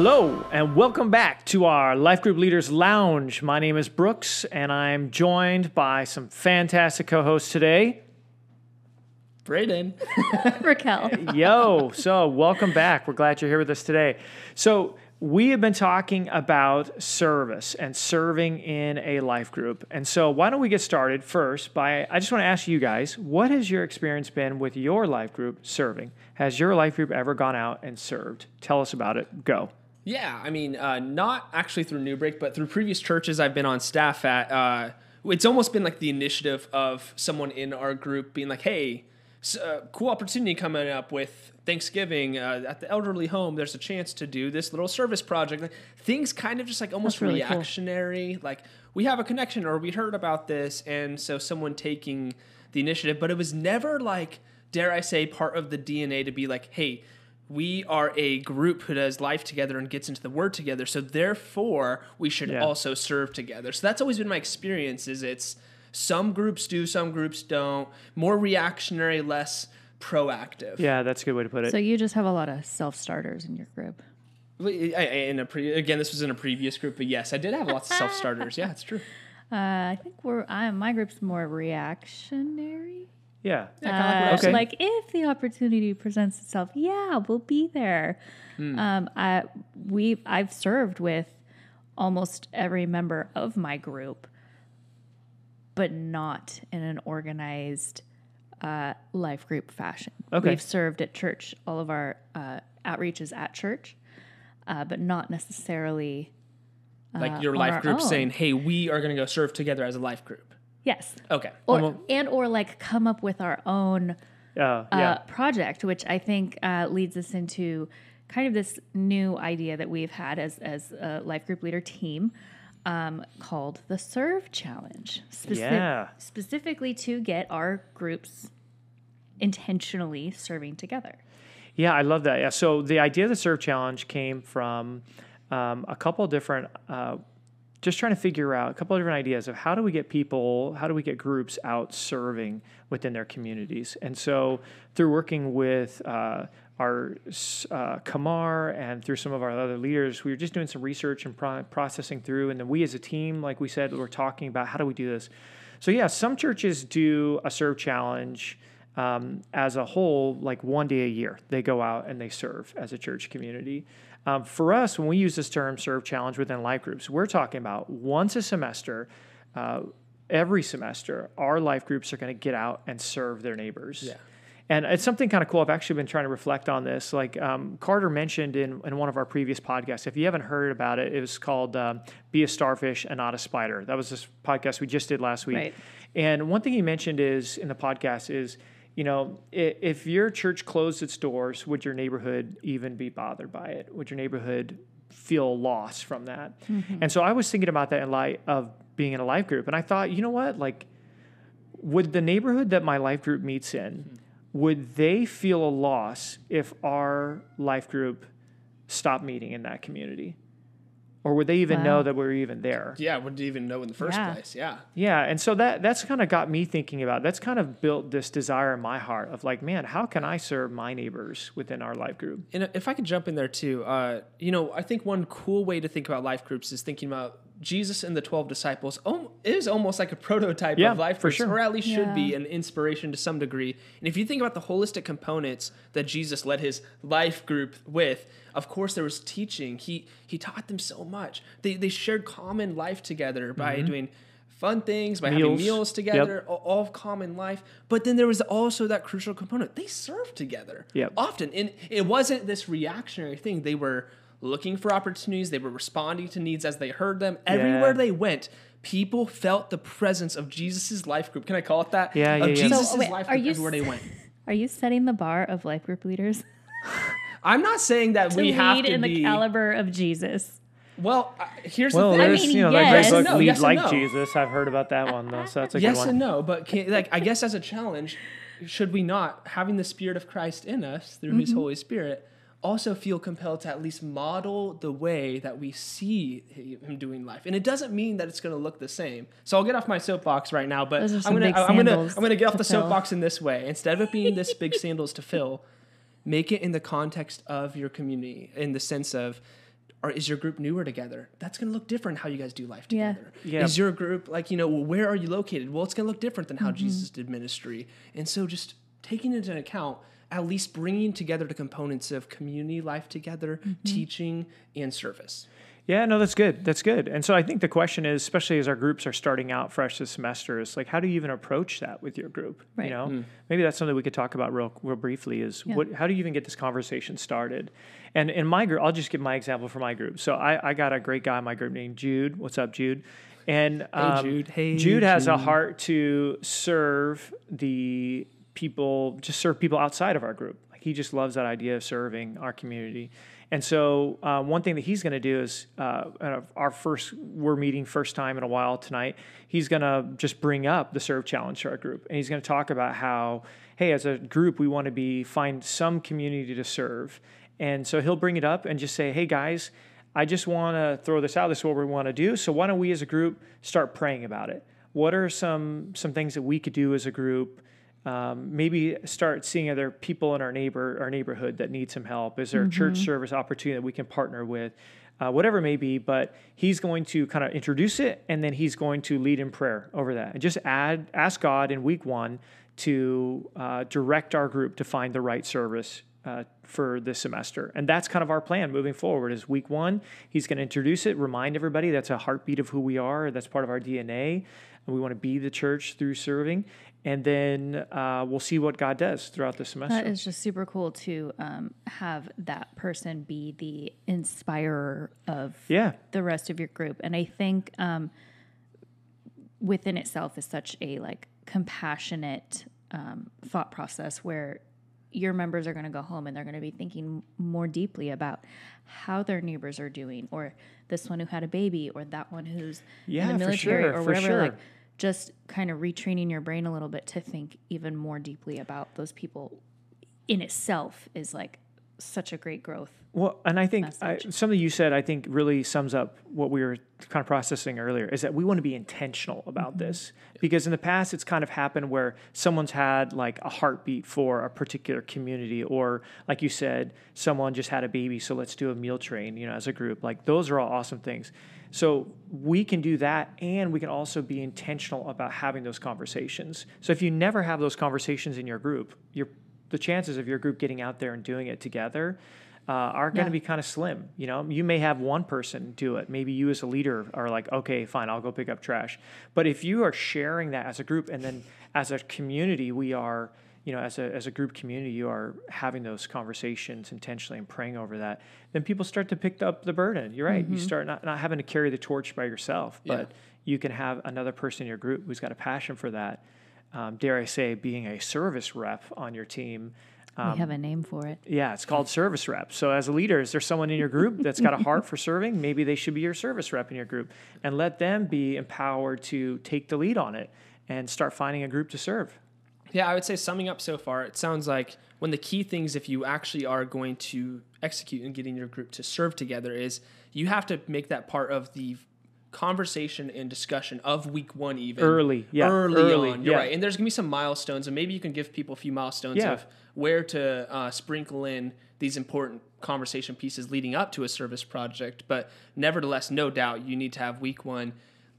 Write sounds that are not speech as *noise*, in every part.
Hello, and welcome back to our Life Group Leaders Lounge. My name is Brooks, and I'm joined by some fantastic co hosts today. Braden. *laughs* Raquel. Yo, so welcome back. We're glad you're here with us today. So, we have been talking about service and serving in a life group. And so, why don't we get started first by I just want to ask you guys, what has your experience been with your life group serving? Has your life group ever gone out and served? Tell us about it. Go. Yeah, I mean, uh, not actually through New Break, but through previous churches I've been on staff at. Uh, it's almost been like the initiative of someone in our group being like, hey, uh, cool opportunity coming up with Thanksgiving uh, at the elderly home. There's a chance to do this little service project. Like, things kind of just like almost really cool. reactionary. Like we have a connection or we heard about this, and so someone taking the initiative. But it was never like, dare I say, part of the DNA to be like, hey. We are a group who does life together and gets into the word together. So therefore, we should Yeah. also serve together. So that's always been my experience. Is it's some groups do, some groups don't. More reactionary, less proactive. Yeah, that's a good way to put it. So you just have a lot of self starters in your group. I- I- In a pre- again, this was in a previous group, but yes, I did have lots of self starters. Yeah, it's true. *laughs* Uh, I think we're I, my group's more reactionary. Yeah. Yeah, like Uh, Okay. Like if the opportunity presents itself, yeah, we'll be there. Um, I we I've served with almost every member of my group, but not in an organized uh, life group fashion. Okay. We've served at church. All of our uh, outreaches at church, uh, but not necessarily. Like your life group own. saying, "Hey, we are going to go serve together as a life group." Yes. Okay. Or, and or like come up with our own Uh, uh, project, which I think uh, leads us into kind of this new idea that we've had as as a life group leader team um, called the Serve Challenge. Yeah. Specifically to get our groups intentionally serving together. Yeah, I love that. Yeah. So the idea of the Serve Challenge came from um, a couple of different, uh, just trying to figure out a couple of different ideas of how do we get people, how do we get groups out serving within their communities. And so through working with uh, our uh, Kamar and through some of our other leaders, we were just doing some research and pro- processing through. And then we as a team, like we said, we're talking about how do we do this. So yeah, some churches do a serve challenge um, as a whole, like one day a year, they go out and they serve as a church community. Um, for us, when we use this term serve challenge within life groups, we're talking about once a semester, uh, every semester, our life groups are going to get out and serve their neighbors. Yeah. And it's something kind of cool. I've actually been trying to reflect on this. Like um, Carter mentioned in, in one of our previous podcasts, if you haven't heard about it, it was called um, Be a Starfish and Not a Spider. That was this podcast we just did last week. Right. And one thing he mentioned is in the podcast is, you know, if your church closed its doors, would your neighborhood even be bothered by it? Would your neighborhood feel loss from that? Mm-hmm. And so I was thinking about that in light of being in a life group. And I thought, you know what? Like, would the neighborhood that my life group meets in mm-hmm. would they feel a loss if our life group stopped meeting in that community or would they even know that we were even there Yeah, wouldn't even know in the first Yeah. place. Yeah. yeah and so that that's kind of got me thinking about that's kind of built this desire in my heart of like man how can i serve my neighbors within our life group And if I could jump in there too, uh, you know, I think one cool way to think about life groups is thinking about Jesus and the 12 disciples is almost like a *laughs* prototype Yeah, of life for sure. or at least should be an inspiration to some degree. And if you think about the holistic components that Jesus led his life group with, of course there was teaching. He he taught them so much. They they shared common life together by doing fun things, by having Mm-hmm. Meals. meals Yep. together, all all of common life. But then there was also that crucial component. They served together Yep. often. And it wasn't this reactionary thing. They were looking for opportunities, they were responding to needs as they heard them. Everywhere they went, people felt the presence of Jesus' life group. Can I call it that? Yeah, yeah, Of yeah. Jesus' So, wait, life are group you everywhere they went. *laughs* Are you setting the bar of life group leaders *laughs* I'm not saying that to we have lead to in be. the caliber of Jesus? Well, uh, here's well the thing. there's mean, you know that yes. great Yes book and no, lead yes like no. jesus i've heard about that one though so that's a yes good one Yes and no, but can, like I guess as a challenge, should we not having the Spirit of Christ in us through His Mm-hmm. Holy Spirit also feel compelled to at least model the way that we see Him doing life? And it doesn't mean that it's going to look the same. So I'll get off my soapbox right now, but I'm gonna I'm gonna I'm gonna get off the fill. soapbox in this way. Instead of it being this big *laughs* sandals to fill, make it in the context of your community, in the sense of or is your group newer together? That's going to look different how you guys do life together. Yeah. Is your group like, you know, well, where are you located? Well, it's going to look different than how Jesus did ministry. And so just taking into account at least bringing together the components of community life together, teaching and service. Yeah, no, that's good. That's good. And so I think the question is, especially as our groups are starting out fresh this semester, is like, how do you even approach that with your group? You Right. know, maybe that's something we could talk about real, real briefly. Is Yeah. what? How do you even get this conversation started? And in my group, I'll just give my example for my group. So I, I got a great guy in my group named Jude. What's up, Jude? And um, Jude. Hey, Jude has a heart to serve the people, just serve people outside of our group. Like he just loves that idea of serving our community. And so uh, one thing that he's going to do is uh, our first, we're meeting first time in a while tonight. He's going to just bring up the serve challenge to our group, and he's going to talk about how, hey, as a group, we want to be find some community to serve. And so he'll bring it up and just say, hey guys, I just want to throw this out. This is what we want to do. So why don't we as a group start praying about it? What are some some things that we could do as a group? Um, maybe start seeing other people in our neighbor our neighborhood that need some help. Is there a church service opportunity that we can partner with? Uh, whatever it may be, but he's going to kind of introduce it and then he's going to lead in prayer over that and just add ask God in week one to uh, direct our group to find the right service uh, for this semester. And that's kind of our plan moving forward is week one, he's going to introduce it, remind everybody that's a heartbeat of who we are. That's part of our DNA. And we want to be the church through serving. And then uh, we'll see what God does throughout the semester. That is just super cool to um, have that person be the inspirer of yeah. the rest of your group. And I think um, within itself is such a like compassionate um, thought process where your members are going to go home and they're going to be thinking more deeply about how their neighbors are doing, or this one who had a baby, or that one who's Yeah, in the military, sure, or whatever. sure. Like just kind of retraining your brain a little bit to think even more deeply about those people in itself is like such a great growth. Well, and I think I, something you said, I think, really sums up what we were kind of processing earlier is that we want to be intentional about Mm-hmm. this because in the past it's kind of happened where someone's had like a heartbeat for a particular community, or like you said, someone just had a baby, so let's do a meal train, you know, as a group. Like those are all awesome things. So we can do that, and we can also be intentional about having those conversations. So if you never have those conversations in your group, your the chances of your group getting out there and doing it together uh, are going to Yeah. be kind of slim. You know, you may have one person do it. Maybe you as a leader are like, okay, fine, I'll go pick up trash. But if you are sharing that as a group, and then as a community, we are, you know, as a as a group community, you are having those conversations intentionally and praying over that. Then people start to pick up the burden. You're right. You start not not having to carry the torch by yourself, Yeah. but you can have another person in your group who's got a passion for that. Um, dare I say, being a service rep on your team. Um, we have a name for it. Yeah, it's called service rep. So as a leader, is there someone in your group that's got a heart for serving? *laughs* Maybe they should be your service rep in your group and let them be empowered to take the lead on it and start finding a group to serve. Yeah, I would say summing up so far, it sounds like one of the key things if you actually are going to execute and getting your group to serve together is you have to make that part of the conversation and discussion of week one even. Early, yeah, early, early, on. You're yeah. right. And there's gonna be some milestones and maybe you can give people a few milestones Yeah. of where to uh, sprinkle in these important conversation pieces leading up to a service project. But nevertheless no doubt you need to have week one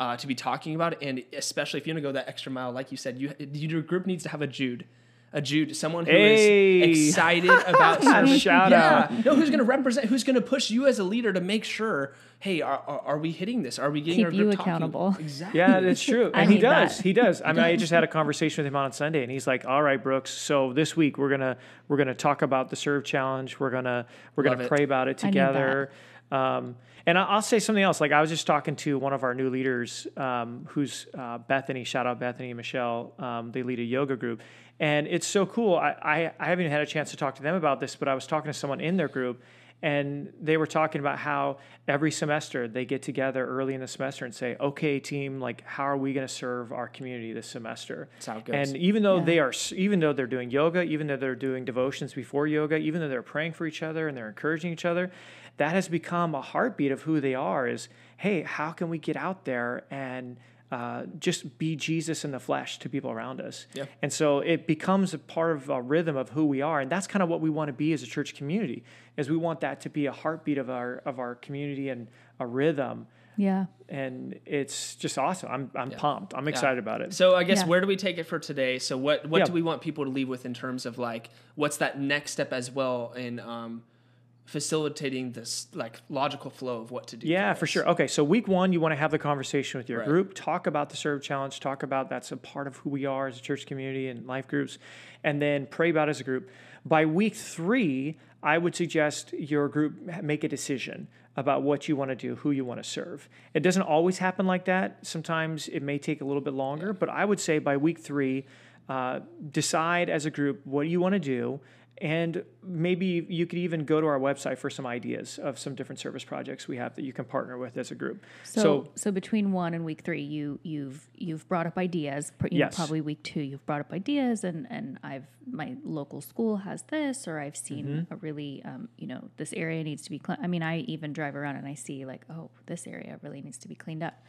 uh, to be talking about it. And especially if you want to go that extra mile like you said you your group needs to have a jude a Jude, someone who is Hey. excited about *laughs* service. Shout yeah. out. No, who's going to represent? Who's going to push you as a leader to make sure? Hey, are, are, are we hitting this? Are we getting Keep our you group talking? accountable. Exactly. Yeah, that's true. *laughs* And he does. that. He does. I mean, I just had a conversation with him on Sunday and he's like, "All right, Brooks, so this week we're going to we're going to talk about the serve challenge. We're going to we're gonna it. pray about it I together." Um, and I- I'll say something else. Like I was just talking to one of our new leaders, um, who's uh, Bethany. Shout out Bethany and Michelle. Um, they lead a yoga group, and it's so cool. I, I I haven't had a chance to talk to them about this, but I was talking to someone in their group, and they were talking about how every semester they get together early in the semester and say, "Okay, team, like how are we going to serve our community this semester?" That's how it goes. And even though Yeah. they are, even though they're doing yoga, even though they're doing devotions before yoga, even though they're praying for each other and they're encouraging each other, that has become a heartbeat of who they are. Is hey, how can we get out there and uh, just be Jesus in the flesh to people around us. Yeah. And so it becomes a part of a rhythm of who we are, and that's kind of what we want to be as a church community. Is we want that to be a heartbeat of our of our community and a rhythm, Yeah. and it's just awesome. I'm I'm pumped. I'm excited about it. So I guess Yeah. where do we take it for today? So what what Yeah. do we want people to leave with in terms of like what's that next step as well in um, facilitating this like logical flow of what to do? Yeah, for sure. Okay, so week one, you want to have the conversation with your Right. group, talk about the serve challenge, talk about that's a part of who we are as a church community and life groups, and then pray about as a group. By week three, I would suggest your group make a decision about what you want to do, who you want to serve. It doesn't always happen like that. Sometimes it may take a little bit longer, but I would say by week three, uh, decide as a group what you want to do and maybe you could even go to our website for some ideas of some different service projects we have that you can partner with as a group. So, so between one and week three, you you've you've brought up ideas. pr- You know, Yes. probably week two, you've brought up ideas, and and I've my local school has this, or I've seen Mm-hmm. a really um, you know this area needs to be clean. I mean, I even drive around and I see like, oh, this area really needs to be cleaned up.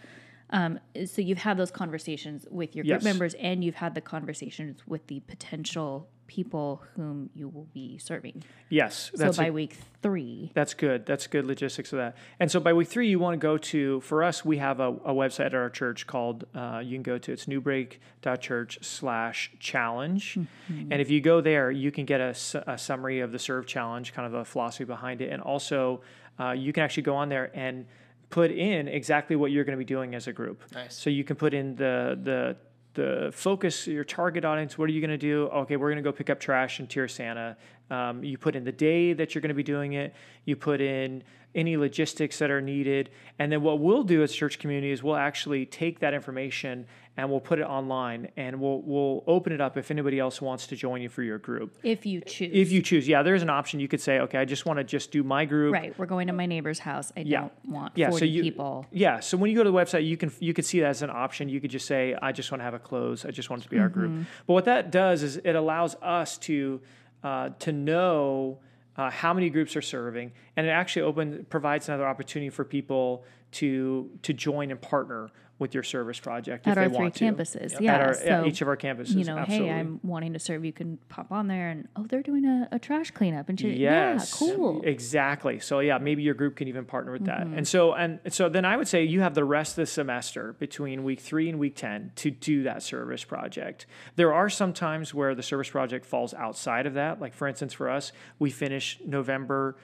Um, so you've had those conversations with your group Yes. members, and you've had the conversations with the potential people whom you will be serving. yes, that's so a- by week three, That's good. That's good logistics of that. And so by week three, you want to go to, for us, we have a, a website at our church called, uh, you can go to, it's newbreak.church slash challenge. And if you go there, you can get a, a summary of the serve challenge, kind of a philosophy behind it. And also, uh, you can actually go on there and put in exactly what you're going to be doing as a group. Nice. So you can put in the, the, the focus, your target audience. What are you going to do? Okay, we're going to go pick up trash in Tierrasanta. Um, you put in the day that you're going to be doing it. You put in any logistics that are needed. And then what we'll do as church community is we'll actually take that information and we'll put it online and we'll, we'll open it up if anybody else wants to join you for your group. if you choose, If you choose, yeah, there's an option. You could say, okay, I just want to just do my group. right, we're going to my neighbor's house. I Yeah. don't want Yeah, so you- people. Yeah, so when you go to the website, you can you could see that as an option. You could just say, I just want to have a close. I just want it to be our group. But what that does is it allows us to uh, to know uh, how many groups are serving, and it actually open provides another opportunity for people to to join and partner with your service project at if our they three want to. campuses. At Yeah, our- so at each of our campuses. you know, absolutely. hey, I'm wanting to serve. You can pop on there and oh, they're doing a, a trash cleanup and shit. Yes. yeah, cool. Exactly. So yeah, maybe your group can even partner with that. Mm-hmm. And so and so then I would say you have the rest of the semester between week 3 and week 10 to do that service project. There are some times where the service project falls outside of that. Like for instance for us, we finish November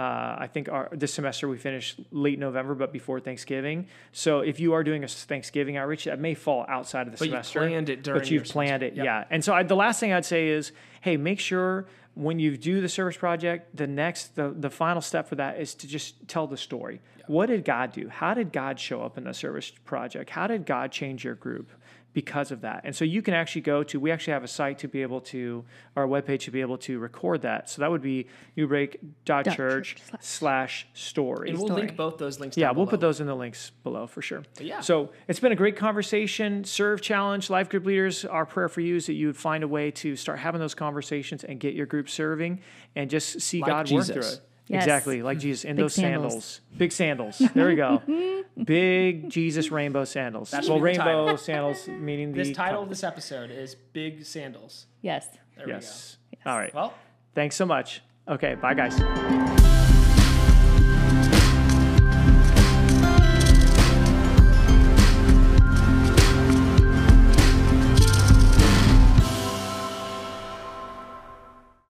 uh, I think our, this semester we finished late November, but before Thanksgiving. So if you are doing a Thanksgiving outreach, that may fall outside of the But you semester. planned it during But you've planned it, Yep. yeah. And so I, the last thing I'd say is, hey, make sure when you do the service project, the next, the, the final step for that is to just tell the story. What did God do? How did God show up in the service project? How did God change your group because of that? And so you can actually go to, we actually have a site to be able to, our webpage to be able to record that. So that would be newbreak.church church slash story. And we'll Story. link both those links. Yeah, down we'll put those in the links below for sure. yeah. So it's been a great conversation. Serve challenge, life group leaders. Our prayer for you is that you would find a way to start having those conversations and get your group serving, and just see Like God work through it. Yes. Exactly, like mm. Jesus in Big those sandals. sandals. big sandals. There we go, *laughs* big Jesus rainbow sandals. That should well, be the title. rainbow sandals meaning the This title of this episode is Big Sandals. Yes. There Yes. All right. we go. Well, Thanks so much. Okay. Bye, guys.